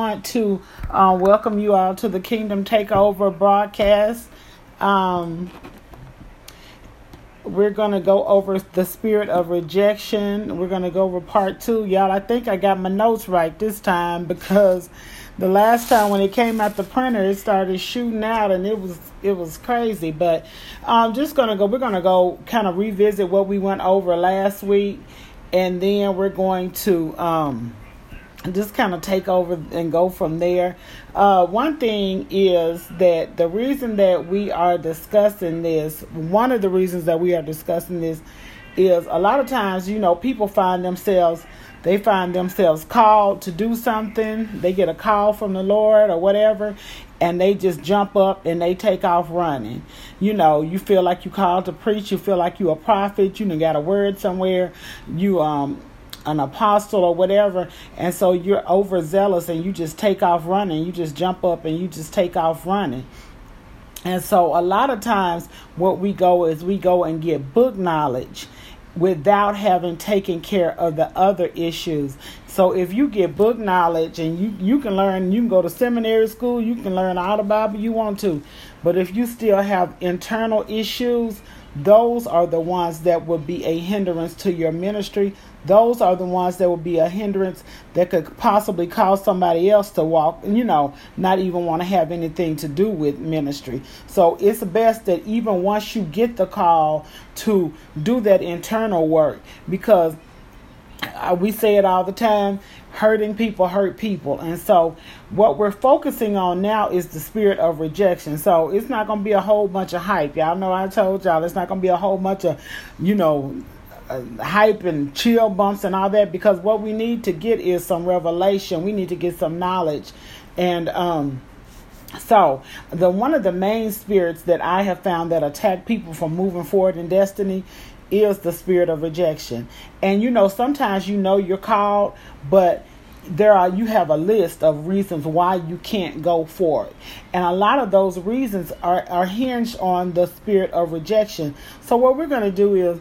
want to uh, welcome you all to the Kingdom Takeover broadcast. Um, we're going to go over the spirit of rejection. We're going to go over part two. Y'all, I think I got my notes right this time because the last time when it came out the printer, it started shooting out and it was it was crazy. But I'm just going to go, we're going to go kind of revisit what we went over last week and then we're going to. Um, just kind of take over and go from there. Uh, one thing is that the reason that we are discussing this, one of the reasons that we are discussing this, is a lot of times, you know, people find themselves, they find themselves called to do something. They get a call from the Lord or whatever, and they just jump up and they take off running. You know, you feel like you called to preach. You feel like you a prophet. You got a word somewhere. You um an apostle or whatever and so you're overzealous and you just take off running you just jump up and you just take off running and so a lot of times what we go is we go and get book knowledge without having taken care of the other issues. So if you get book knowledge and you, you can learn, you can go to seminary school, you can learn all the Bible you want to. But if you still have internal issues, those are the ones that will be a hindrance to your ministry. Those are the ones that would be a hindrance that could possibly cause somebody else to walk, you know, not even want to have anything to do with ministry. So it's best that even once you get the call to do that internal work, because uh, we say it all the time hurting people hurt people. And so what we're focusing on now is the spirit of rejection. So it's not going to be a whole bunch of hype. Y'all know i told y'all it's not going to be a whole bunch of you know uh, hype and chill bumps and all that because what we need to get is some revelation. We need to get some knowledge. And um so the one of the main spirits that i have found that attack people from moving forward in destiny is the spirit of rejection. And you know, sometimes you know you're called, but there are you have a list of reasons why you can't go for it and a lot of those reasons are, are hinged on the spirit of rejection. So what we're going to do is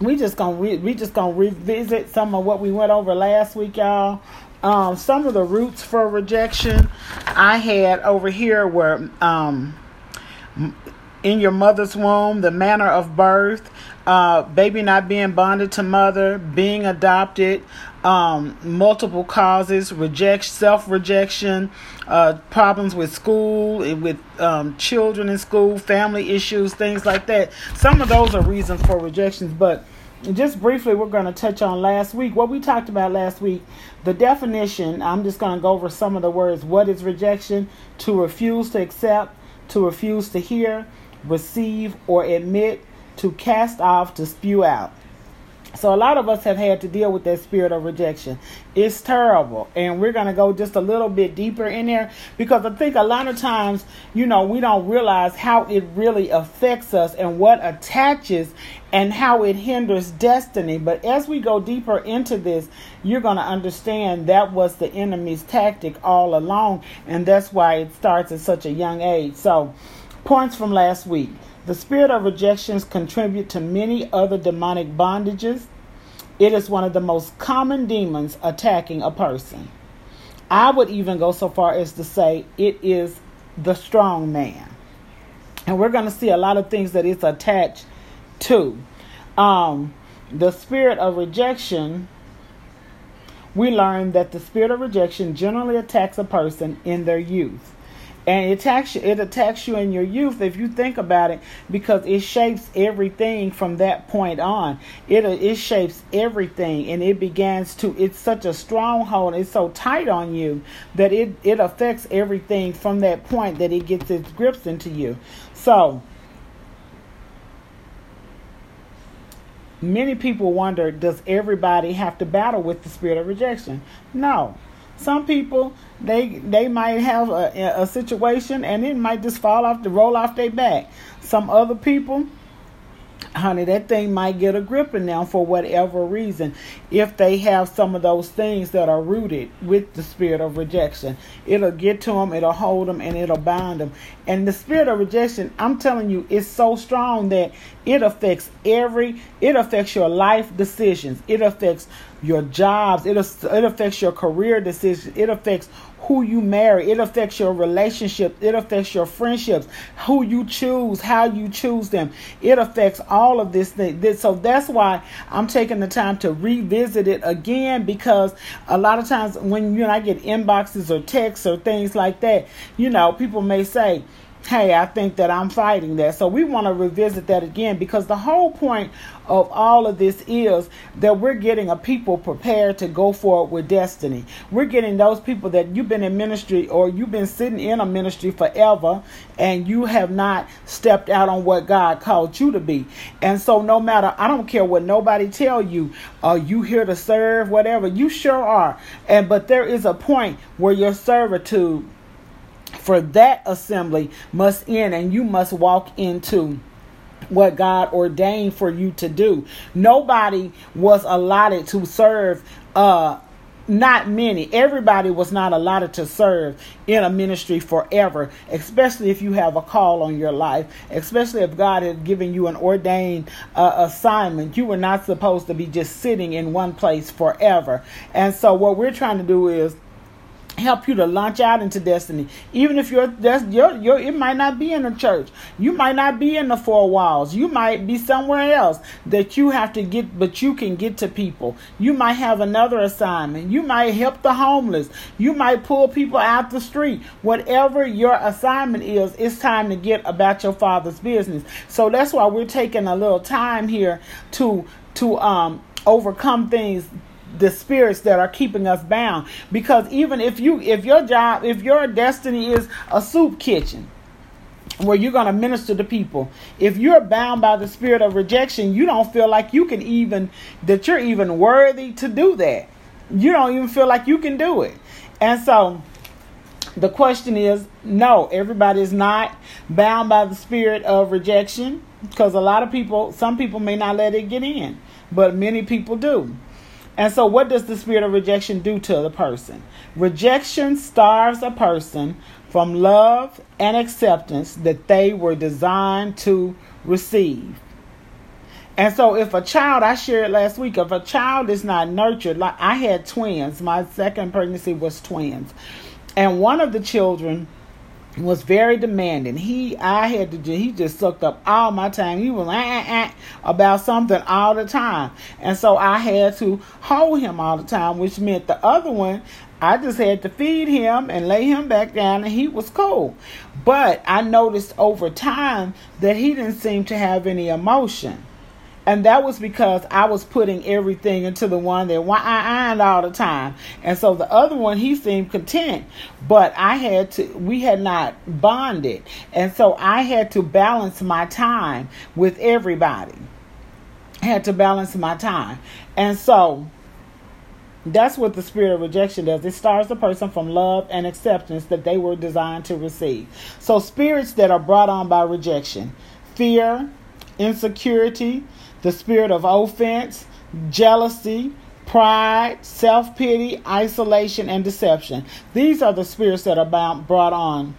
we just gonna re- we just gonna revisit some of what we went over last week y'all. Um, some of the roots for rejection i had over here were um, in your mother's womb the manner of birth uh, baby not being bonded to mother, being adopted, um, multiple causes, reject, self rejection, uh, problems with school, with um, children in school, family issues, things like that. Some of those are reasons for rejections, but just briefly, we're going to touch on last week. What we talked about last week, the definition, I'm just going to go over some of the words. What is rejection? To refuse to accept, to refuse to hear, receive, or admit to cast off, to spew out. So a lot of us have had to deal with that spirit of rejection. It's terrible. And we're going to go just a little bit deeper in there because I think a lot of times, you know, we don't realize how it really affects us and what attaches and how it hinders destiny. But as we go deeper into this, you're going to understand that was the enemy's tactic all along and that's why it starts at such a young age. So, points from last week. The spirit of rejections contribute to many other demonic bondages. It is one of the most common demons attacking a person. I would even go so far as to say it is the strong man. And we're going to see a lot of things that it's attached to. Um, the spirit of rejection, we learn that the spirit of rejection generally attacks a person in their youth and it attacks you, it attacks you in your youth if you think about it because it shapes everything from that point on. It it shapes everything and it begins to it's such a stronghold it's so tight on you that it it affects everything from that point that it gets its grips into you. So many people wonder does everybody have to battle with the spirit of rejection? No some people they they might have a, a situation and it might just fall off the roll off their back. Some other people, honey, that thing might get a grip in them for whatever reason. If they have some of those things that are rooted with the spirit of rejection, it'll get to them, it'll hold them, and it'll bind them. And the spirit of rejection, I'm telling you, is so strong that It affects every, it affects your life decisions. It affects your jobs. It, it affects your career decisions. It affects who you marry. It affects your relationship. It affects your friendships, who you choose, how you choose them. It affects all of this thing. So that's why I'm taking the time to revisit it again because a lot of times when you and I get inboxes or texts or things like that, you know, people may say, hey, I think that I'm fighting that. So we want to revisit that again because the whole point of all of this is that we're getting a people prepared to go forward with destiny. We're getting those people that you've been in ministry or you've been sitting in a ministry forever and you have not stepped out on what God called you to be. And so no matter, I don't care what nobody tell you, are you here to serve, whatever, you sure are. And but there is a point where your servitude for that assembly must end and you must walk into what God ordained for you to do. Nobody was allotted to serve uh not many. Everybody was not allotted to serve in a ministry forever, especially if you have a call on your life, especially if God had given you an ordained uh, assignment. You were not supposed to be just sitting in one place forever. And so, what we're trying to do is help you to launch out into destiny. Even if you're that's your it might not be in a church. You might not be in the four walls. You might be somewhere else that you have to get but you can get to people. You might have another assignment. You might help the homeless. You might pull people out the street. Whatever your assignment is, it's time to get about your father's business. So that's why we're taking a little time here to to um overcome things the spirits that are keeping us bound. Because even if you if your job if your destiny is a soup kitchen where you're going to minister to people if you're bound by the spirit of rejection you don't feel like you can even that you're even worthy to do that. You don't even feel like you can do it. And so the question is no everybody is not bound by the spirit of rejection because a lot of people some people may not let it get in but many people do and so, what does the spirit of rejection do to the person? Rejection starves a person from love and acceptance that they were designed to receive. And so, if a child, I shared last week, if a child is not nurtured, like I had twins, my second pregnancy was twins, and one of the children was very demanding. He, I had to, he just sucked up all my time. He was ah, about something all the time, and so I had to hold him all the time, which meant the other one, I just had to feed him and lay him back down, and he was cool. But I noticed over time that he didn't seem to have any emotion. And that was because I was putting everything into the one that I ironed all the time. And so the other one, he seemed content. But I had to, we had not bonded. And so I had to balance my time with everybody. I had to balance my time. And so that's what the spirit of rejection does. It starves the person from love and acceptance that they were designed to receive. So, spirits that are brought on by rejection fear, insecurity, the spirit of offense, jealousy, pride, self pity, isolation, and deception. These are the spirits that are bound, brought on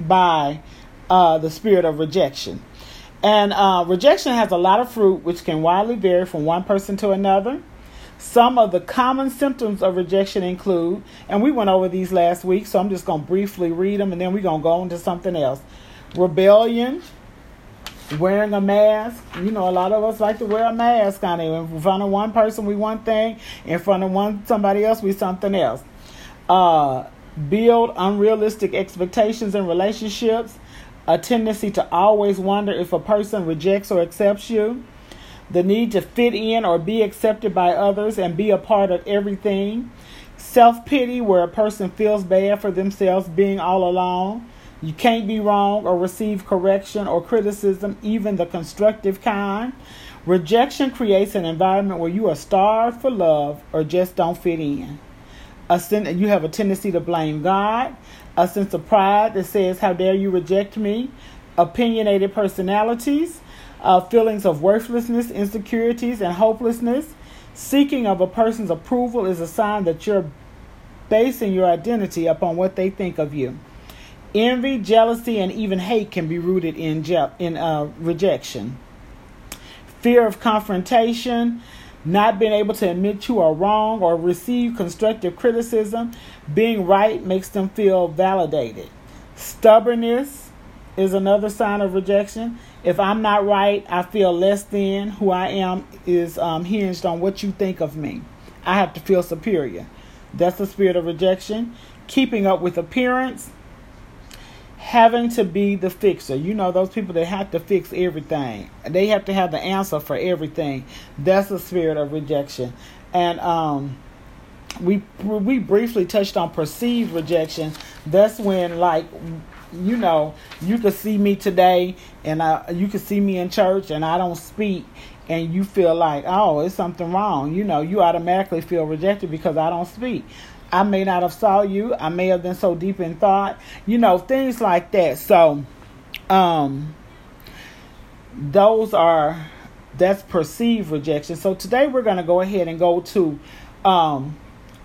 by uh, the spirit of rejection. And uh, rejection has a lot of fruit, which can widely vary from one person to another. Some of the common symptoms of rejection include, and we went over these last week, so I'm just going to briefly read them and then we're going to go on to something else. Rebellion, wearing a mask. You know, a lot of us like to wear a mask kind of. In front of one person, we one thing. In front of one somebody else, we something else. Uh, build unrealistic expectations in relationships. A tendency to always wonder if a person rejects or accepts you. The need to fit in or be accepted by others and be a part of everything. Self pity, where a person feels bad for themselves being all alone you can't be wrong or receive correction or criticism, even the constructive kind. Rejection creates an environment where you are starved for love or just don't fit in. A sen- you have a tendency to blame God, a sense of pride that says, How dare you reject me? Opinionated personalities, uh, feelings of worthlessness, insecurities, and hopelessness. Seeking of a person's approval is a sign that you're basing your identity upon what they think of you. Envy, jealousy, and even hate can be rooted in je- in uh, rejection. fear of confrontation, not being able to admit you are wrong or receive constructive criticism. Being right makes them feel validated. Stubbornness is another sign of rejection. If I'm not right, I feel less than. Who I am is um, hinged on what you think of me. I have to feel superior. That's the spirit of rejection. Keeping up with appearance. Having to be the fixer. You know, those people that have to fix everything. They have to have the answer for everything. That's the spirit of rejection. And um, we we briefly touched on perceived rejection. That's when like you know, you could see me today and I, you could see me in church and I don't speak and you feel like, oh, it's something wrong. You know, you automatically feel rejected because I don't speak. I may not have saw you. I may have been so deep in thought. You know, things like that. So, um, those are that's perceived rejection. So today we're going to go ahead and go to um,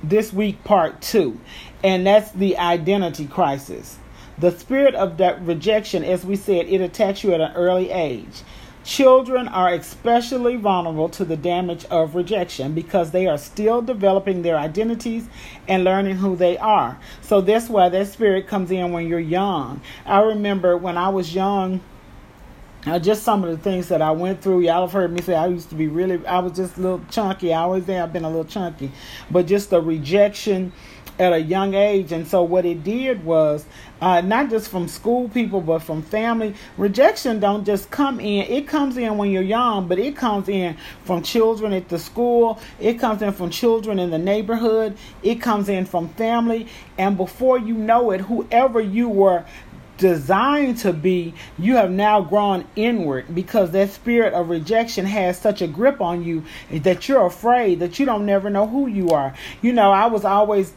this week part two, and that's the identity crisis. The spirit of that rejection, as we said, it attacks you at an early age. Children are especially vulnerable to the damage of rejection because they are still developing their identities and learning who they are. So that's why that spirit comes in when you're young. I remember when I was young, uh, just some of the things that I went through. Y'all have heard me say I used to be really, I was just a little chunky. I always say I've been a little chunky. But just the rejection at a young age. And so what it did was uh, not just from school people, but from family. Rejection don't just come in. It comes in when you're young, but it comes in from children at the school. It comes in from children in the neighborhood. It comes in from family. And before you know it, whoever you were designed to be, you have now grown inward because that spirit of rejection has such a grip on you that you're afraid that you don't never know who you are. You know, I was always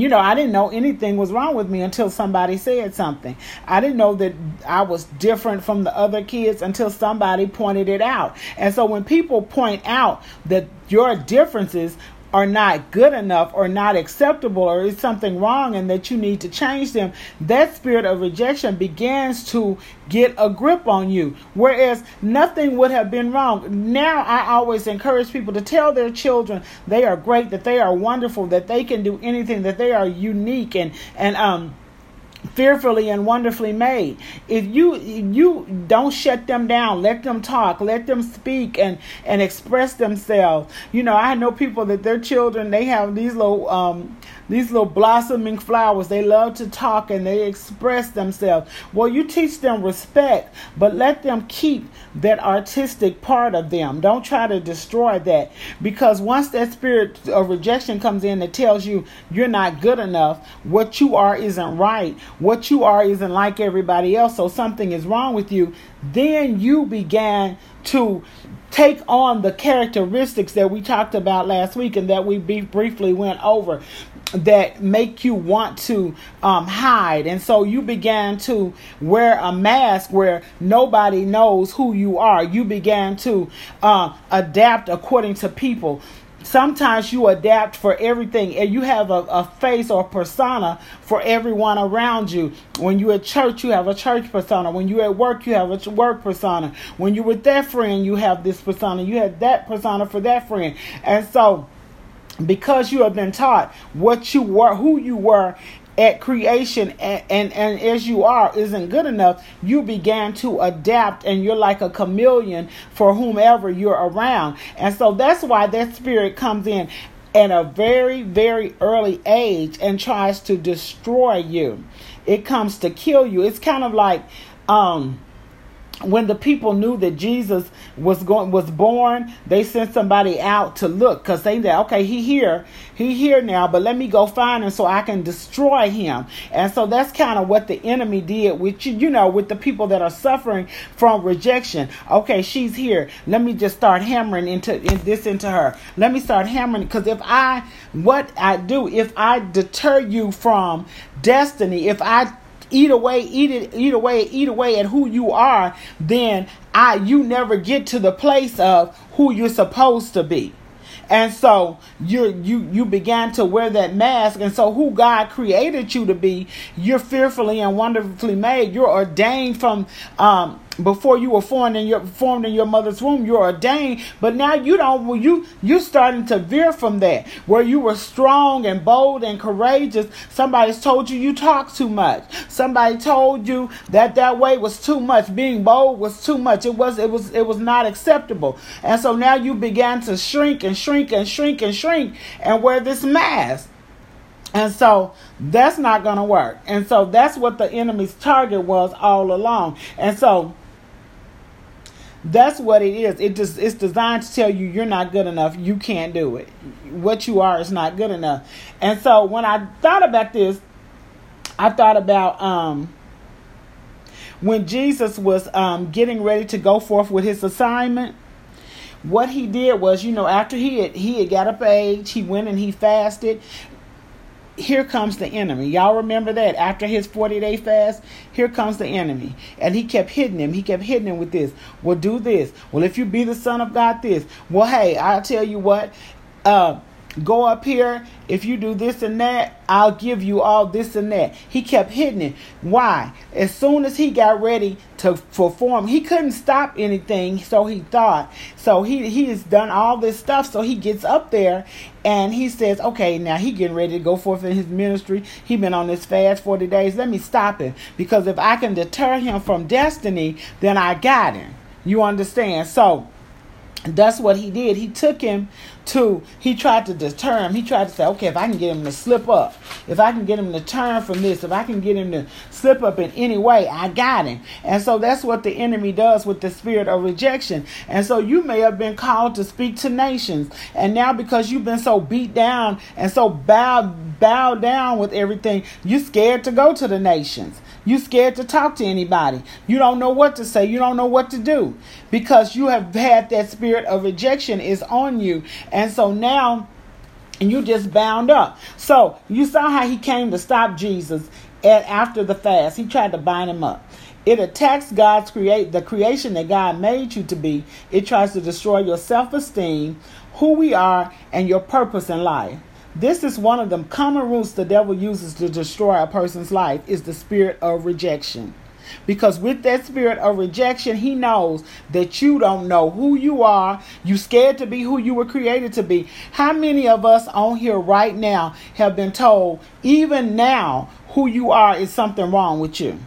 you know, I didn't know anything was wrong with me until somebody said something. I didn't know that I was different from the other kids until somebody pointed it out. And so when people point out that your differences are not good enough or not acceptable or is something wrong and that you need to change them, that spirit of rejection begins to get a grip on you. Whereas nothing would have been wrong. Now I always encourage people to tell their children they are great, that they are wonderful, that they can do anything, that they are unique and and um fearfully and wonderfully made. If you you don't shut them down let them talk let them speak and and express themselves. You know i know people that their children they have these little um these little blossoming flowers they love to talk and they express themselves. Well you teach them respect but let them keep that artistic part of them. Don't try to destroy that because once that spirit of rejection comes in that tells you you're not good enough. What you are isn't right. What you are isn't like everybody else. So something is wrong with you. Then you began to take on the characteristics that we talked about last week and that we briefly went over that make you want to um, hide. And so you began to wear a mask where nobody knows who you are. You began to uh, adapt according to people. Sometimes you adapt for everything and you have a, a face or persona for everyone around you. When you're at church, you have a church persona. When you're at work, you have a work persona. When you're with that friend, you have this persona. You have that persona for that friend. And so, because you have been taught what you were, who you were at creation and, and, and as you are isn't good enough, you began to adapt and you're like a chameleon for whomever you're around. And so that's why that spirit comes in at a very, very early age and tries to destroy you. It comes to kill you. It's kind of like um when the people knew that Jesus was going was born, they sent somebody out to look because they said, okay, he here, he here now, but let me go find him so I can destroy him. And so that's kind of what the enemy did with you, you know, with the people that are suffering from rejection. Okay, she's here. Let me just start hammering into in this into her. Let me start hammering because if I what I do, if I deter you from destiny, if I eat away, eat it, eat away, eat away at who you are, then I you never get to the place of who you're supposed to be. And so you you you began to wear that mask, and so who God created you to be, you're fearfully and wonderfully made. You're ordained from um, before you were formed in your formed in your mother's womb you're ordained but now you don't you you starting to veer from that where you were strong and bold and courageous. Somebody's told you you talk too much. Somebody told you that that way was too much. Being bold was too much. It was it was it was not acceptable. And so now you began to shrink and shrink and shrink and shrink and wear this mask. And so that's not going to work. And so that's what the enemy's target was all along. And so that's what it is. It just it's designed to tell you you're not good enough. You can't do it. What you are is not good enough. And so when I thought about this, I thought about um when Jesus was um getting ready to go forth with his assignment what he did was, you know, after he had he had got up age, he went and he fasted here comes the enemy. Y'all remember that after his 40 day fast, here comes the enemy. And he kept hitting him. He kept hitting him with this. Well, do this. Well, if you be the son of God, this. Well, hey, I'll tell you what. Uh, Go up here. If you do this and that, I'll give you all this and that. He kept hitting it. Why? As soon as he got ready to perform, he couldn't stop anything, so he thought. So he he has done all this stuff. So he gets up there and he says, Okay, now he getting ready to go forth in his ministry. He been on this fast 40 days. Let me stop him. Because if I can deter him from destiny, then I got him. You understand? So that's what he did. He took him to, he tried to deter him. He tried to say, okay, if I can get him to slip up, if I can get him to turn from this, if I can get him to slip up in any way, I got him. And so that's what the enemy does with the spirit of rejection. And so you may have been called to speak to nations. And now because you've been so beat down and so bowed, bowed down with everything, you're scared to go to the nations. You scared to talk to anybody. You don't know what to say. You don't know what to do because you have had that spirit of rejection is on you. And so now you just bound up. So you saw how he came to stop Jesus and after the fast. He tried to bind him up. It attacks God's create the creation that God made you to be. It tries to destroy your self-esteem, who we are, and your purpose in life. This is one of the common roots the devil uses to destroy a person's life is the spirit of rejection. Because with that spirit of rejection, he knows that you don't know who you are. You scared to be who you were created to be. How many of us on here right now have been told, even now, who you are is something wrong with you?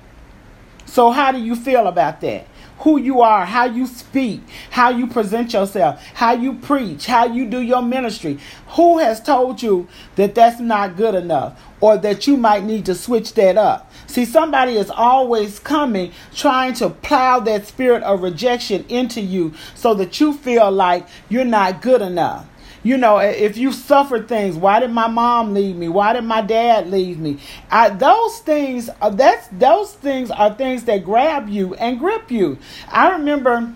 So how do you feel about that? Who you are, how you speak, how you present yourself, how you preach, how you do your ministry. Who has told you that that's not good enough or that you might need to switch that up? See, somebody is always coming trying to plow that spirit of rejection into you so that you feel like you're not good enough you know, if you suffered things, why did my mom leave me? Why did my dad leave me? I, those things, uh, that's those things are things that grab you and grip you. I remember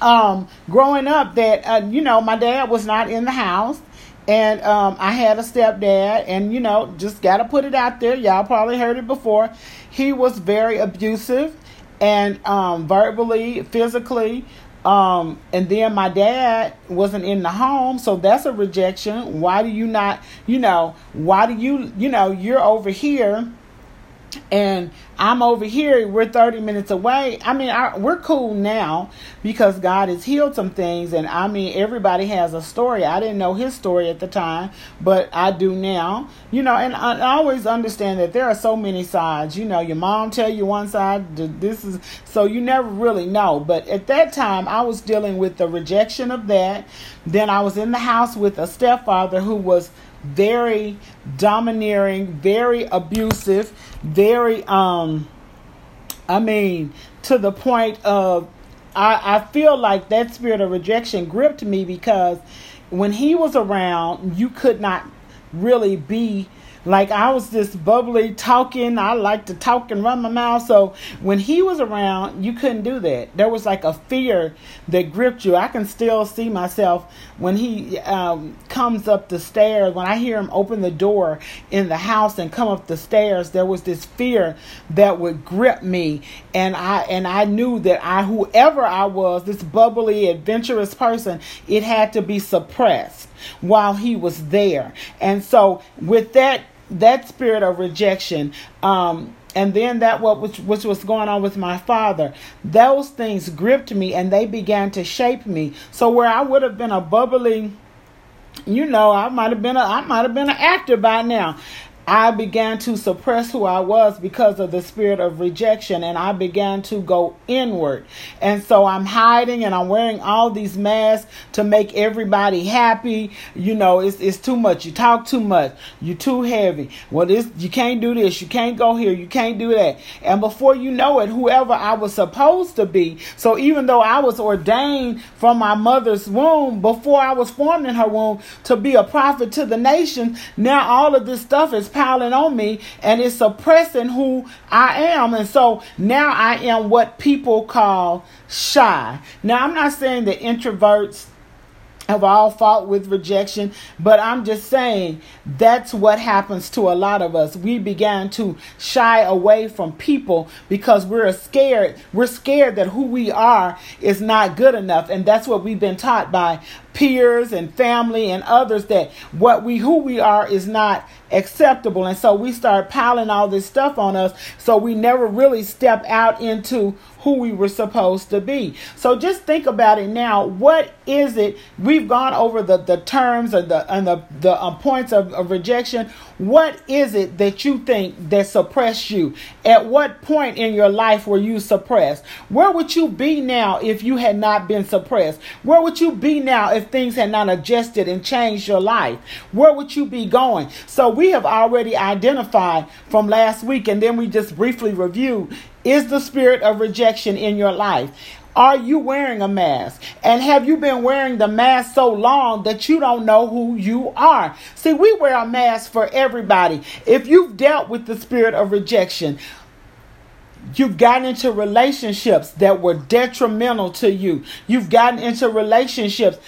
um, growing up that uh, you know my dad was not in the house. And um, I had a stepdad, and you know, just got to put it out there. Y'all probably heard it before. He was very abusive and um, verbally, physically. Um, and then my dad wasn't in the home, so that's a rejection. Why do you not, you know, why do you, you know, you're over here and I'm over here. We're 30 minutes away. I mean, I, we're cool now because God has healed some things. And I mean, everybody has a story. I didn't know his story at the time, but I do now. You know, and I, I always understand that there are so many sides. You know, your mom tell you one side. This is so you never really know. But at that time, I was dealing with the rejection of that. Then I was in the house with a stepfather who was very domineering, very abusive, very um I mean to the point of I, I feel like that spirit of rejection gripped me because when he was around, you could not really be like I was just bubbly talking. I like to talk and run my mouth. So when he was around, you couldn't do that. There was like a fear that gripped you. I can still see myself when he um, comes up the stairs. When I hear him open the door in the house and come up the stairs, there was this fear that would grip me, and I and I knew that I, whoever I was, this bubbly, adventurous person, it had to be suppressed while he was there. And so with that that spirit of rejection, um, and then that what which, which was going on with my father. Those things gripped me and they began to shape me. So where i would have been a bubbly you know i might have been a i might have been an actor by now I began to suppress who I was because of the spirit of rejection and I began to go inward. And so I'm hiding and I'm wearing all these masks to make everybody happy. You know, it's, it's too much. You talk too much. You're too heavy. Well, this, you can't do this. You can't go here. You can't do that. And before you know it, whoever I was supposed to be. So even though I was ordained from my mother's womb before I was formed in her womb to be a prophet to the nation, now all of this stuff is piling on me and it's suppressing who I am. And so now I am what people call shy. Now, I'm not saying that introverts have all fought with rejection, but I'm just saying that's what happens to a lot of us. We began to shy away from people because we're scared. We're scared that who we are is not good enough, and that's what we've been taught by peers and family and others that what we who we are is not acceptable and so we start piling all this stuff on us so we never really step out into who we were supposed to be. So just think about it now. What is it? We've gone over the the terms and the and the the um, points of, of rejection. What is it that you think that suppressed you? At what point in your life were you suppressed? Where would you be now if you had not been suppressed? Where would you be now if things had not adjusted and changed your life? Where would you be going? So we have already identified from last week, and then we just briefly reviewed is the spirit of rejection in your life? Are you wearing a mask? And have you been wearing the mask so long that you don't know who you are? See, we wear a mask for everybody. If you've dealt with the spirit of rejection, You've gotten into relationships that were detrimental to you. You've gotten into relationships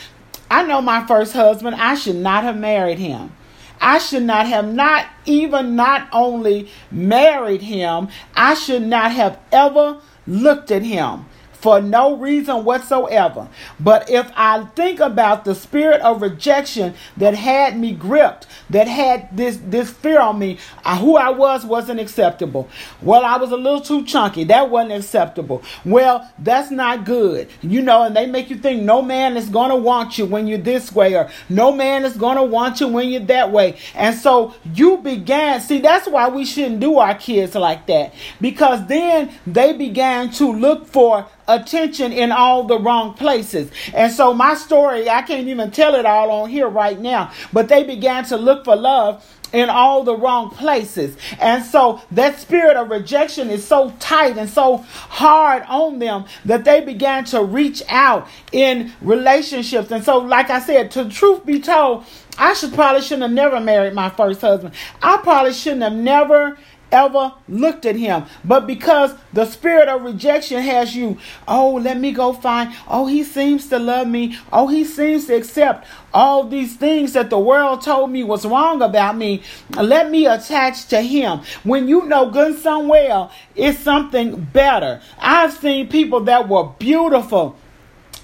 I know my first husband, I should not have married him. I should not have not even not only married him, I should not have ever looked at him for no reason whatsoever. But if I think about the spirit of rejection that had me gripped, that had this this fear on me, uh, who I was wasn't acceptable. Well, I was a little too chunky. That wasn't acceptable. Well, that's not good. You know, and they make you think no man is going to want you when you're this way or no man is going to want you when you're that way. And so you began, see, that's why we shouldn't do our kids like that because then they began to look for attention in all the wrong places. And so my story, I can't even tell it all on here right now, but they began to look for love in all the wrong places. And so that spirit of rejection is so tight and so hard on them that they began to reach out in relationships. And so, like I said, to truth be told, I should probably shouldn't have never married my first husband. I probably shouldn't have never ever looked at him. But because the spirit of rejection has you, oh, let me go find, oh, he seems to love me, oh, he seems to accept all these things that the world told me was wrong about me. Let me attach to him. When you know good somewhere, it's something better. I've seen people that were beautiful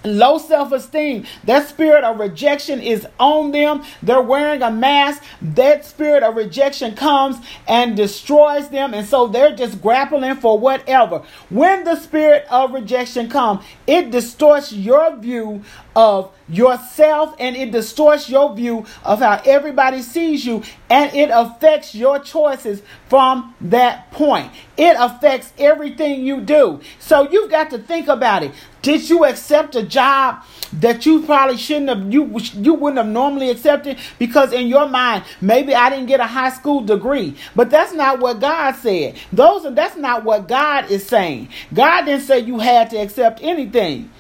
low self esteem. That spirit of rejection is on them. They're wearing a mask. That spirit of rejection comes and destroys them. And so they're just grappling for whatever. When the spirit of rejection comes, it distorts your view of yourself and it distorts your view of how everybody sees you and it affects your choices from that point. It affects everything you do. So you've got to think about it. Did you accept a job that you probably shouldn't have you you wouldn't have normally accepted because in your mind maybe I didn't get a high school degree. But that's not what God said. Those are that's not what God is saying. God didn't say you had to accept anything.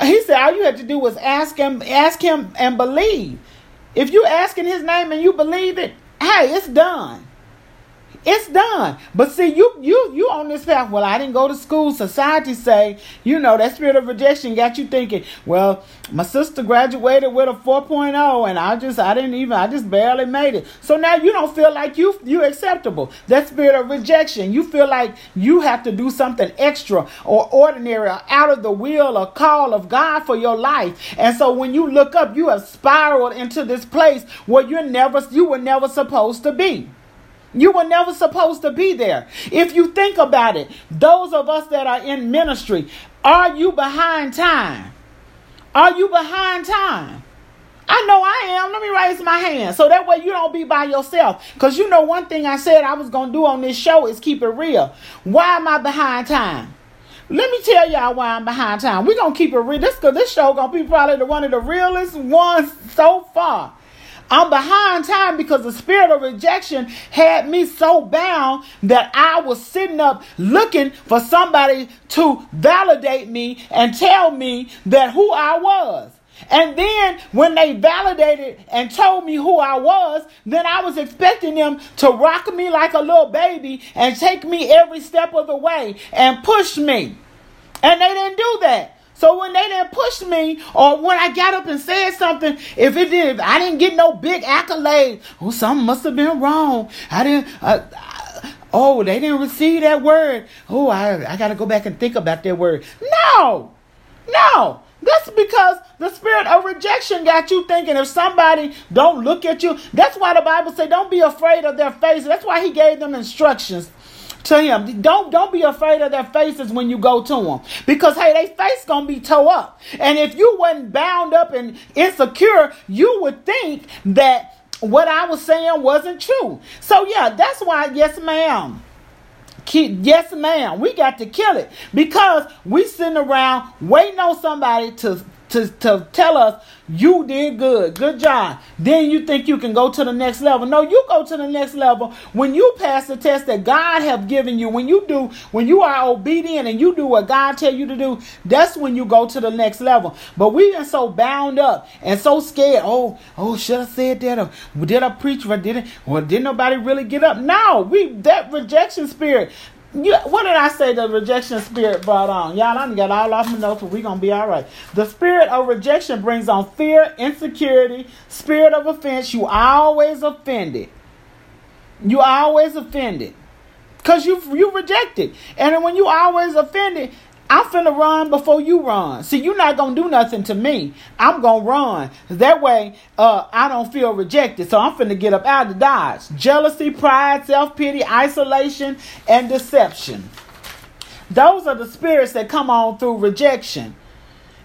He said all you had to do was ask him, ask him and believe. If you ask in his name and you believe it, hey, it's done. It's done. But see, you you you on this path. Well, I didn't go to school. Society say, you know, that spirit of rejection got you thinking, well, my sister graduated with a 4.0 and I just I didn't even I just barely made it. So now you don't feel like you you acceptable. That spirit of rejection. You feel like you have to do something extra or ordinary or out of the will or call of God for your life. And so when you look up, you have spiraled into this place where you're never you were never supposed to be. You were never supposed to be there. If you think about it, those of us that are in ministry, are you behind time? Are you behind time? I know I am. Let me raise my hand. So that way you don't be by yourself. Because you know, one thing I said I was going to do on this show is keep it real. Why am I behind time? Let me tell y'all why I'm behind time. We're going to keep it real. This, this show going to be probably the one of the realest ones so far. I'm behind time because the spirit of rejection had me so bound that I was sitting up looking for somebody to validate me and tell me that who I was. And then when they validated and told me who I was, then I was expecting them to rock me like a little baby and take me every step of the way and push me. And they didn't do that. So when they didn't push me, or when I got up and said something, if it did, I didn't get no big accolade. Oh, something must have been wrong. I didn't. Uh, oh, they didn't receive that word. Oh, I I got to go back and think about that word. No, no. That's because the spirit of rejection got you thinking if somebody don't look at you. That's why the Bible say don't be afraid of their face. That's why he gave them instructions to him. Don't don't be afraid of their faces when you go to them. Because hey, they face gonna be toe up. And if you wasn't bound up and insecure, you would think that what I was saying wasn't true. So yeah, that's why, yes, ma'am. Yes, ma'am. We got to kill it because we sitting around waiting on somebody to to, to tell us you did good, good job. Then you think you can go to the next level. No, you go to the next level when you pass the test that God have given you. When you do, when you are obedient and you do what God tell you to do, that's when you go to the next level. But we are so bound up and so scared. Oh, oh, should I said that? Or did I preach? Or did it? Or did nobody really get up? No, we that rejection spirit you, what did I say the rejection spirit brought on? Y'all, I got all off my notes, but we're going to be all right. The spirit of rejection brings on fear, insecurity, spirit of offense. You always offended. You always offended. Because you you rejected. And when you always offended, I'm finna run before you run. See, you're not gonna do nothing to me. I'm gonna run. That way, uh, I don't feel rejected. So I'm finna get up out of dodge. Jealousy, pride, self-pity, isolation, and deception. Those are the spirits that come on through rejection.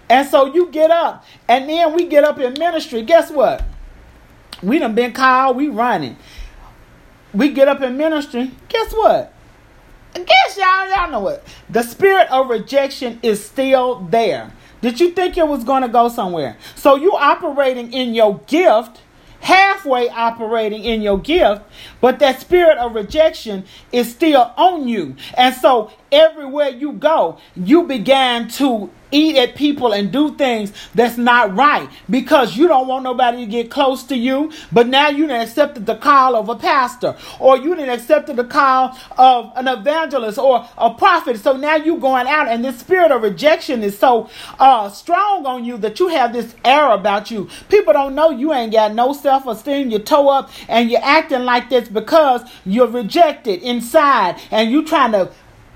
And so you get up, and then we get up in ministry. Guess what? We done been called, we running. We get up in ministry. Guess what? Guess y'all y'all know what the spirit of rejection is still there. Did you think it was going to go somewhere? So you operating in your gift, halfway operating in your gift, but that spirit of rejection is still on you. And so everywhere you go, you began to eat at people and do things that's not right because you don't want nobody to get close to you. But now you didn't accepted the call of a pastor, or you didn't accepted the call of an evangelist or a prophet. So now you going out, and this spirit of rejection is so uh, strong on you that you have this air about you. People don't know you ain't got no self esteem. You toe up and you're acting like this because you're rejected inside, and you trying to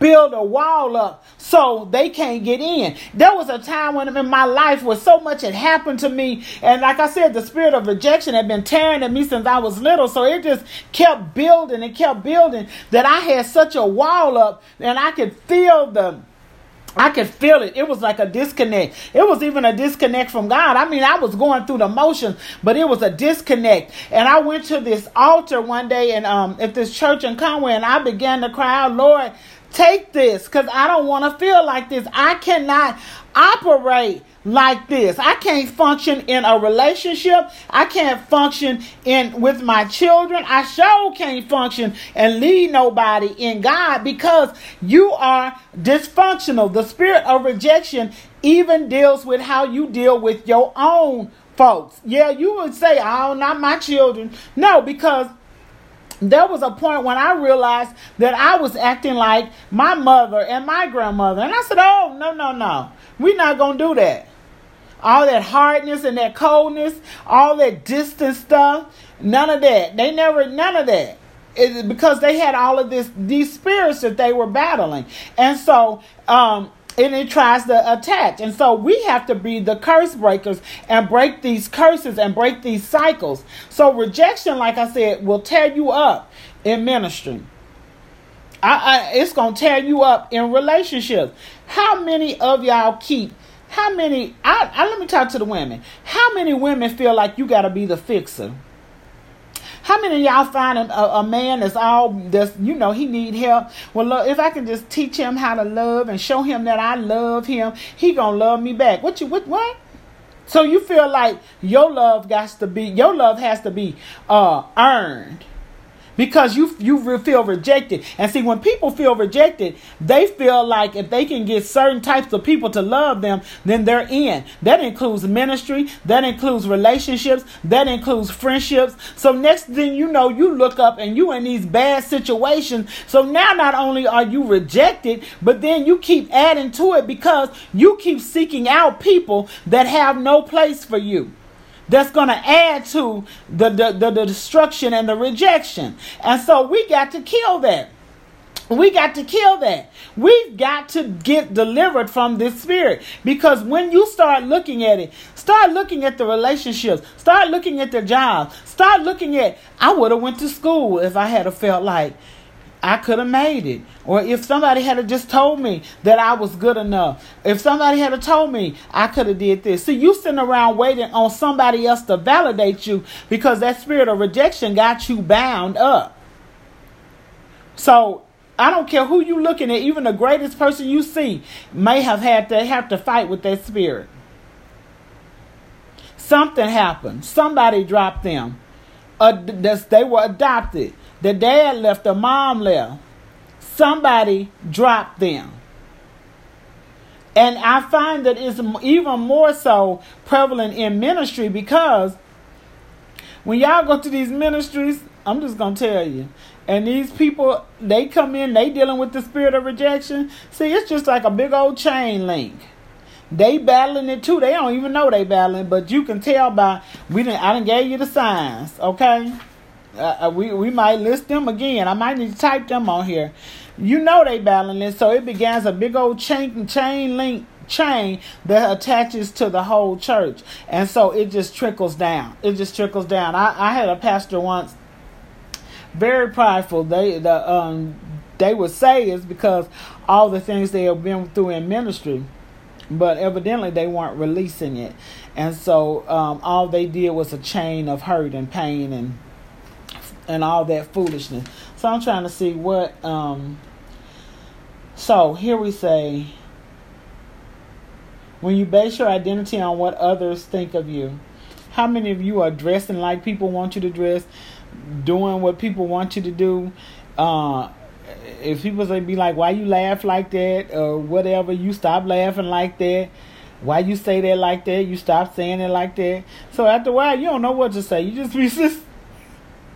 build a wall up so they can't get in. There was a time when in my life where so much had happened to me, and like I said, the spirit of rejection had been tearing at me since I was little. So it just kept building and kept building that I had such a wall up, and I could feel the I could feel it. It was like a disconnect. It was even a disconnect from God. I mean, I was going through the motions, but it was a disconnect. And I went to this altar one day and um at this church in Conway and I began to cry out, Lord, Take this because I don't want to feel like this. I cannot operate like this. I can't function in a relationship. I can't function in with my children. I sure can't function and lead nobody in God because you are dysfunctional. The spirit of rejection even deals with how you deal with your own folks. Yeah, you would say, "Oh, not my children." No, because there was a point when I realized that I was acting like my mother and my grandmother. And I said, Oh, no, no, no. We're not going to do that. All that hardness and that coldness, all that distant stuff, none of that. They never, none of that. Because they had all of this, these spirits that they were battling. And so, um, and it tries to attach. And so we have to be the curse breakers and break these curses and break these cycles. So rejection, like I said, will tear you up. in ministry. I, I, it's gonna tear you up in relationships. How many of y'all keep? How many? I, I let me talk to the women. How many women feel like you gotta be the fixer? How many of y'all find a, a, man that's all that's you know he need help? Well, look, if I can just teach him how to love and show him that I love him, he gonna love me back. What you what what? So you feel like your love got to be your love has to be uh earned because you you feel rejected. And see, when people feel rejected, they feel like if they can get certain types of people to love them, then they're in. That includes ministry, that includes relationships, that includes friendships. So next thing you know, you look up and you in these bad situations. So now not only are you rejected, but then you keep adding to it because you keep seeking out people that have no place for you that's going to add to the, the, the, the, destruction and the rejection. And so we got to kill that. We got to kill that. We've got to get delivered from this spirit because when you start looking at it, start looking at the relationships, start looking at the job, start looking at I would have went to school if I had felt like I could have made it. Or if somebody had just told me that I was good enough. If somebody had told me I could have did this. See, you sitting around waiting on somebody else to validate you because that spirit of rejection got you bound up. So I don't care who you looking at, even the greatest person you see may have had to have to fight with that spirit. Something happened. Somebody dropped them. Uh, they were adopted the dad left, the mom left. Somebody dropped them. And I find that it's even more so prevalent in ministry because when y'all go to these ministries, I'm just to tell you, and these people, they come in, they dealing with the spirit of rejection. See, it's just like a big old chain link. They battling it too. They don't even know they battling, but you can tell by we didn't. I didn't gave you the signs, okay? Uh, uh, we we might list them again. I might need to type them on here. You know they battling so it begins a big old chain chain link chain that attaches to the whole church, and so it just trickles down. It just trickles down. I I had a pastor once, very prideful. They the um they would say is because all the things they have been through in ministry but evidently they weren't releasing it and so um, all they did was a chain of hurt and pain and and all that foolishness. So I'm trying to see what um so here we say when you base your identity on what others think of you, how many of you are dressing like people want you to dress, doing what people want you to do? Uh if people say be like, why you laugh like that or whatever, you stop laughing like that. Why you say that like that? You stop saying it like that. So after a while, you don't know what to say. You just be just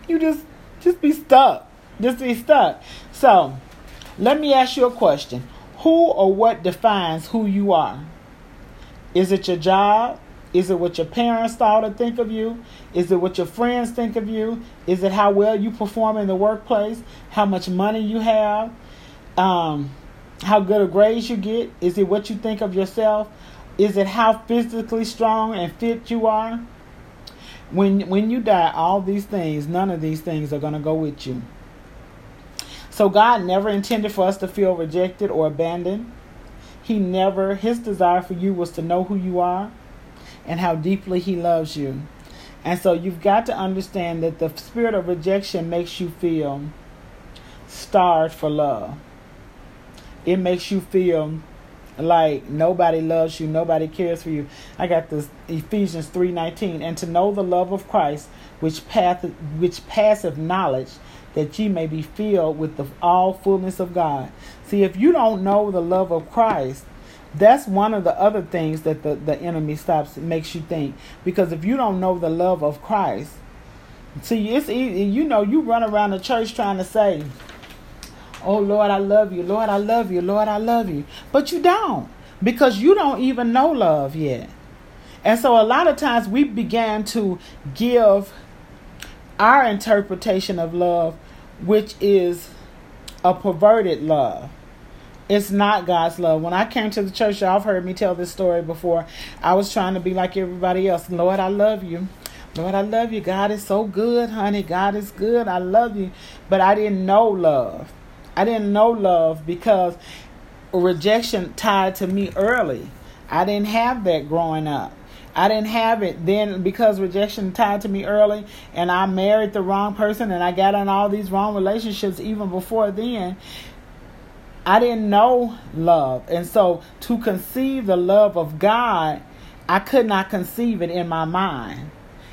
you just just be stuck. Just be stuck. So, let me ask you a question. Who or what defines who you are? Is it your job? Is it what your parents thought or think of you? Is it what your friends think of you? Is it how well you perform in the workplace? How much money you have? Um, how good a grades you get? Is it what you think of yourself? Is it how physically strong and fit you are? When when you die, all these things, none of these things are going to go with you. So God never intended for us to feel rejected or abandoned. He never his desire for you was to know who you are and how deeply he loves you. And so you've got to understand that the spirit of rejection makes you feel starved for love. It makes you feel like nobody loves you, nobody cares for you. I got this Ephesians 3:19 and to know the love of Christ which path which passeth knowledge that ye may be filled with the all fullness of God. See, if you don't know the love of Christ, that's one of the other things that the, the enemy stops makes you think. Because if you don't know the love of Christ, see, it's easy. You know, you run around the church trying to say, Oh Lord, I love you. Lord, I love you. Lord, I love you. But you don't because you don't even know love yet. And so a lot of times we began to give our interpretation of love, which is a perverted love. It's not God's love. When I came to the church, y'all have heard me tell this story before. I was trying to be like everybody else. Lord, I love you. Lord, I love you. God is so good, honey. God is good. I love you. But I didn't know love. I didn't know love because rejection tied to me early. I didn't have that growing up. I didn't have it then because rejection tied to me early and I married the wrong person and I got in all these wrong relationships even before then. I didn't know love. And so to conceive the love of God, I could not conceive it in my mind.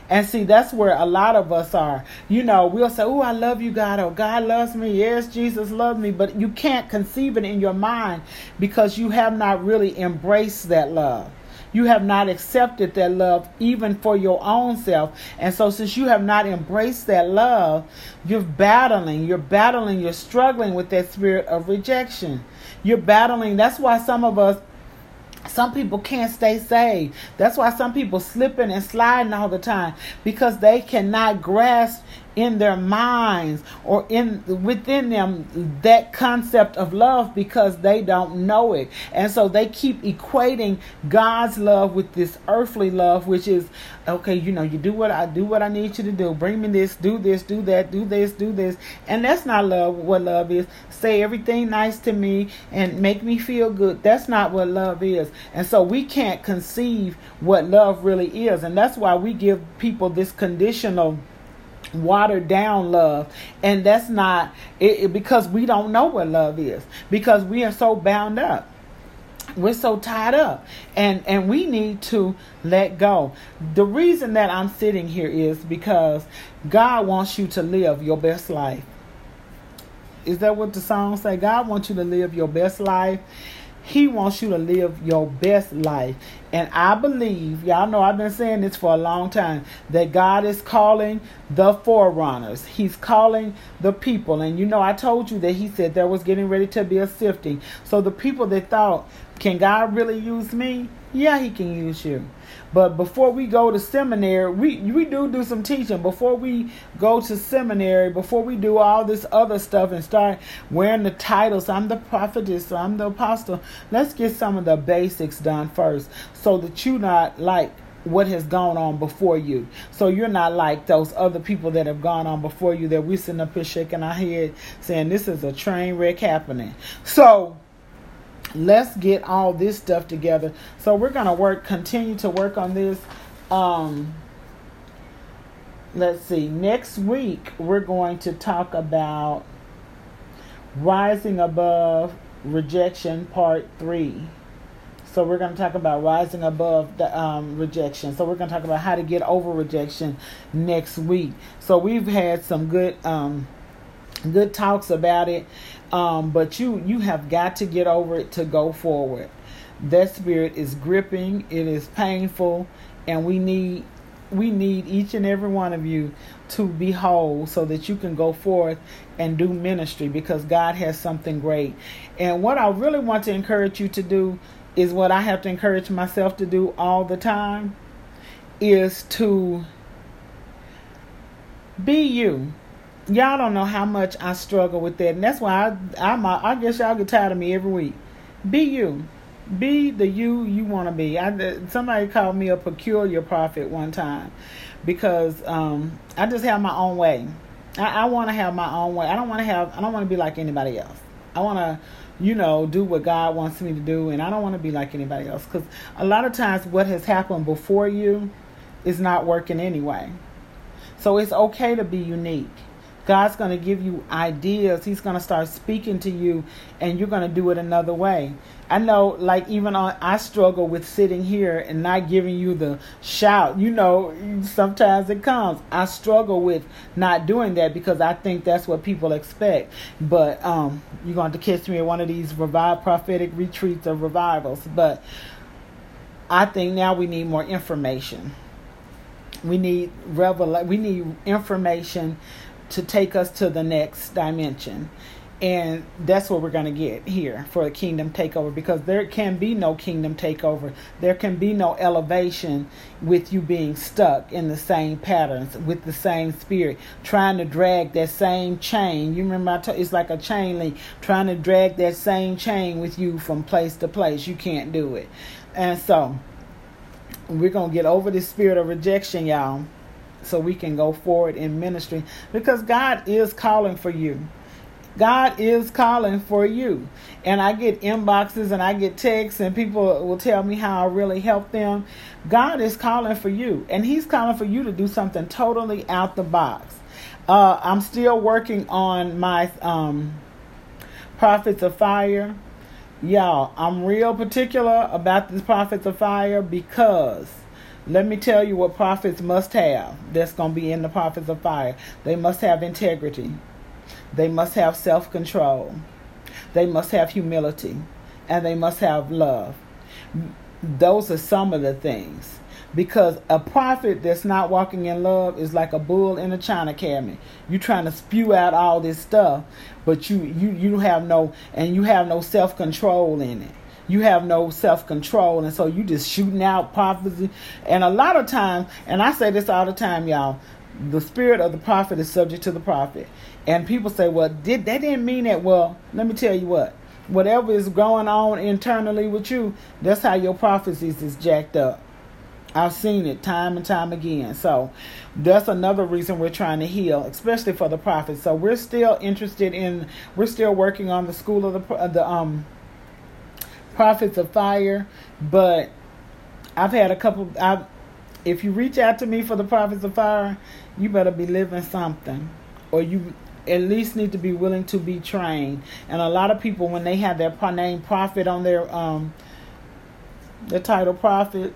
And see, that's where a lot of us are. You know, we'll say, Oh, I love you, God, Oh, God loves me. Yes, Jesus loves me. But you can't conceive it in your mind because you have not really embraced that love. You have not accepted that love even for your own self. And so, since you have not embraced that love, you're battling. You're battling. You're struggling with that spirit of rejection. You're battling. That's why some of us some people can't stay saved. That's why some people slipping and sliding all the time because they cannot grasp in their minds or in within them that concept of love because they don't know it. And so they keep equating god's love with this earthly love which is okay you know you do what i do what i need you to do. Bring me this do this do that do this do this. And that's not love what love is. Say everything nice to me and make me feel good. That's not what love is. And so we can't conceive what love really is. And that's why we give people this conditional watered down love. And that's not it, it, because we don't know what love is. Because we are so bound up. We're so tied up. And and we need to let go. The reason that i'm sitting here is because god wants you to live your best life. Is that what the song say? God wants you to live your best life he wants you to live your best life. And I believe, y'all know I've been saying this for a long time, that God is calling the forerunners. He's calling the people. And you know, I told you that He said there was getting ready to be a sifting. So the people that thought, can God really use me? Yeah, He can use you. But before we go to seminary, we we do do some teaching. Before we go to seminary, before we do all this other stuff and start wearing the titles, I'm the prophetess, I'm the apostle. Let's get some of the basics done first, so that you're not like what has gone on before you. So you're not like those other people that have gone on before you that we sitting up here shaking our head saying this is a train wreck happening. So let's get all this stuff together. So we're gonna work, continue to work on this. Um, let's see. Next week we're going to talk about rising above rejection, part three. So we're going to talk about rising above the um, rejection. So we're going to talk about how to get over rejection next week. So we've had some good um, good talks about it um, but you you have got to get over it to go forward. That spirit is gripping. It is painful. And we need we need each and every one of you to be whole so that you can go forth and do ministry because God has something great. And what I really want to encourage you to do is what I have to encourage myself to do all the time is to be you y'all don't know how much I struggle with that, and that's why I a, I guess y'all get tired of me every week. Be you, be the you you want to be. I somebody called me a peculiar prophet one time because um, I just have my own way. I, I want to have my own way. I don't want to have. I don't want to be like anybody else. I want to you know, do what God wants me to do, and I don't want to be like anybody else because a lot of times what has happened before you is not working anyway. So it's okay to be unique. God's going to give you ideas. He's going to start speaking to you, and you're going to do it another way. I know, like, even on, I struggle with sitting here and not giving you the shout. You know, sometimes it comes. I struggle with not doing that because I think that's what people expect. But um, you're going to catch me at one of these revive prophetic retreats or revivals. But I think now we need more information. We need revel. We need information to take us to the next dimension. And that's what we're going to get here for a kingdom takeover because there can be no kingdom takeover. There can be no elevation with you being stuck in the same patterns, with the same spirit, trying to drag that same chain. You remember, I told, it's like a chain link, trying to drag that same chain with you from place to place. You can't do it. And so, we're going to get over this spirit of rejection, y'all so we can go forward in ministry because God is calling for you. God is calling for you. And I get inboxes and I get texts, and people will tell me how I really help them. God is calling for you, and He's calling for you to do something totally out the box. Uh, I'm still working on my um, Prophets of Fire. Y'all, I'm real particular about this Prophets of Fire because let me tell you what prophets must have that's going to be in the Prophets of Fire. They must have integrity. They must have self control. They must have humility. And they must have love. Those are some of the things. Because a prophet that's not walking in love is like a bull in a china cabinet. You're trying to spew out all this stuff, but you you you have no and you have no self control in it you have no self control, and so you just shooting out prophecy. And a lot of times, and I say this all the time, y'all, the spirit of the prophet is subject to the prophet. And people say, well, did that didn't mean that. Well, let me tell you what. Whatever is going on internally with you, that's how your prophecies is jacked up. I've seen it time and time again. So that's another reason we're trying to heal, especially for the prophets. So we're still interested in, we're still working on the school of the the um prophets of fire, but I've had a couple. I, if you reach out to me for the prophets of fire, you better be living something, or you at least need to be willing to be trained. And a lot of people, when they have their name prophet on their um, the title prophet,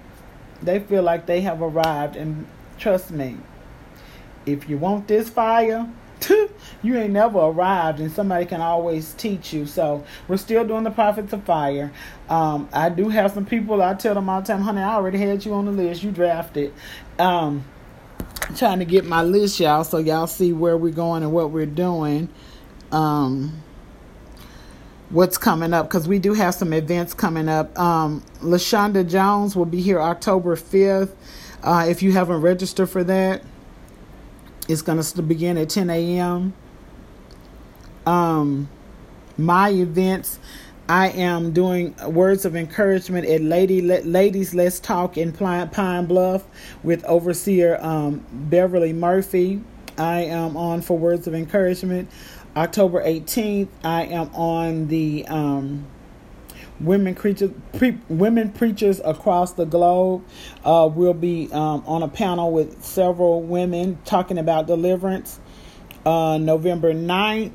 they feel like they have arrived. And trust me, if you want this fire, you ain't never arrived, and somebody can always teach you. So we're still doing the prophets of fire. Um, I do have some people. I tell them all the time, honey, I already had you on the list. You drafted. Um, trying to get my list, y'all, so y'all see where we're going and what we're doing. Um, what's coming up because we do have some events coming up. Um, Lashonda Jones will be here October 5th. Uh, if you haven't registered for that, it's going to begin at 10 a.m. Um, my events, I am doing words of encouragement at Lady Ladies Let's Talk in Pine Bluff with overseer um, Beverly Murphy. I am on for words of encouragement. October 18th, I am on the um, women preachers, pre- women preachers across the globe. Uh, we'll be um, on a panel with several women talking about deliverance. Uh, November 9th,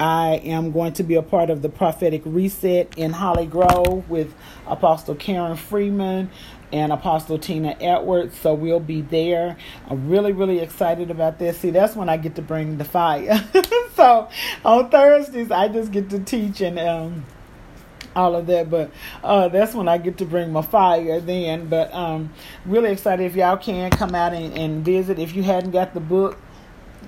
I am going to be a part of the prophetic reset in Holly Grove with Apostle Karen Freeman and Apostle Tina Edwards. So we'll be there. I'm really, really excited about this. See, that's when I get to bring the fire. so on Thursdays, I just get to teach and um, all of that. But uh, that's when I get to bring my fire then. But um, really excited if y'all can come out and, and visit. If you hadn't got the book,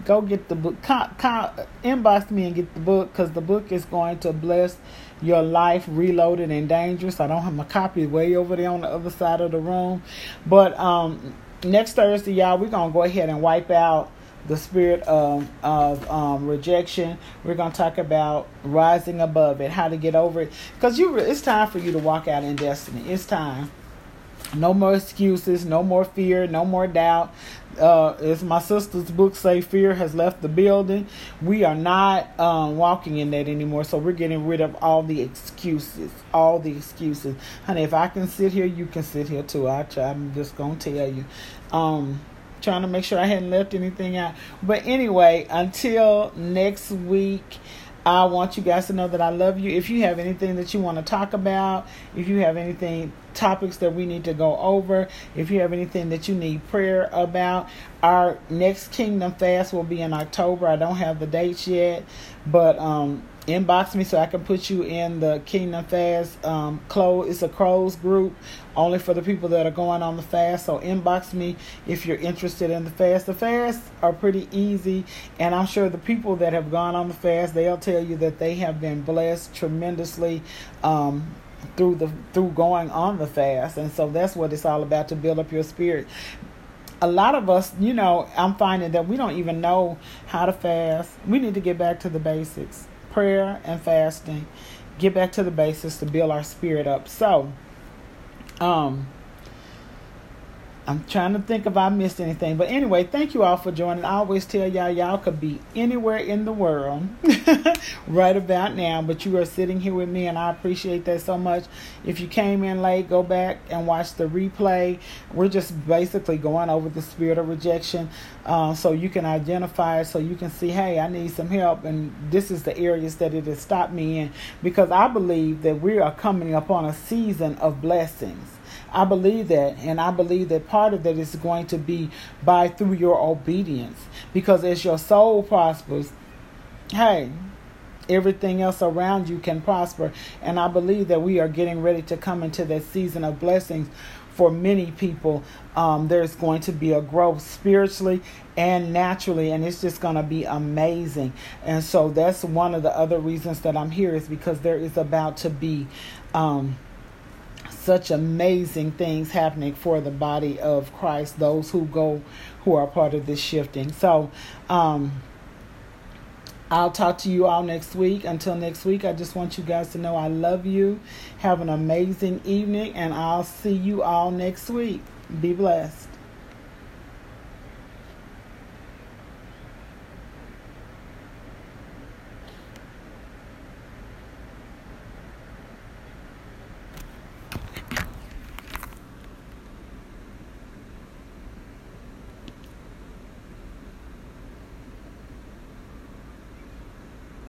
go get the book. Con, con, inbox me and get the book because the book is going to bless your life reloaded and dangerous. I don't have my copy way over there on the other side of the room. But um, next Thursday, y'all, we're going to go ahead and wipe out the spirit of, of um, rejection. We're going to talk about rising above it, how to get over it. Because you, it's time for you to walk out in destiny. It's time. No more excuses, no more fear, no more doubt. Uh, as my sister's book say, fear has left the building. We are not um, walking in that anymore. So we're getting rid of all the excuses, all the excuses. Honey, if I can sit here, you can sit here too. I I'm just gonna tell you. Um, trying to make sure I hadn't left anything out. But anyway, until next week, I want you guys to know that I love you. If you have anything that you want to talk about, if you have anything, topics that we need to go over, if you have anything that you need prayer about, our next Kingdom Fast will be in October. I don't have the dates yet, but um, inbox me so I can put you in the Kingdom Fast um it's a closed group only for the people that are going on the fast. So inbox me if you're interested in the fast. The fasts are pretty easy and I'm sure the people that have gone on the fast they'll tell you that they have been blessed tremendously um through the through going on the fast and so that's what it's all about to build up your spirit a lot of us, you know, I'm finding that we don't even know how to fast. We need to get back to the basics prayer and fasting, get back to the basics to build our spirit up. So, um, I'm trying to think if I missed anything. But anyway, thank you all for joining. I always tell y'all, y'all could be anywhere in the world right about now, but you are sitting here with me, and I appreciate that so much. If you came in late, go back and watch the replay. We're just basically going over the spirit of rejection uh, so you can identify it, so you can see, hey, I need some help, and this is the areas that it has stopped me in. Because I believe that we are coming upon a season of blessings I believe that, and I believe that part of that is going to be by through your obedience. Because as your soul prospers, hey, everything else around you can prosper. And I believe that we are getting ready to come into that season of blessings for many people. Um, there's going to be a growth spiritually and naturally, and it's just going to be amazing. And so that's one of the other reasons that I'm here is because there is about to be. Um, such amazing things happening for the body of Christ, those who go, who are part of this shifting. So, um, I'll talk to you all next week. Until next week, I just want you guys to know I love you. Have an amazing evening, and I'll see you all next week. Be blessed.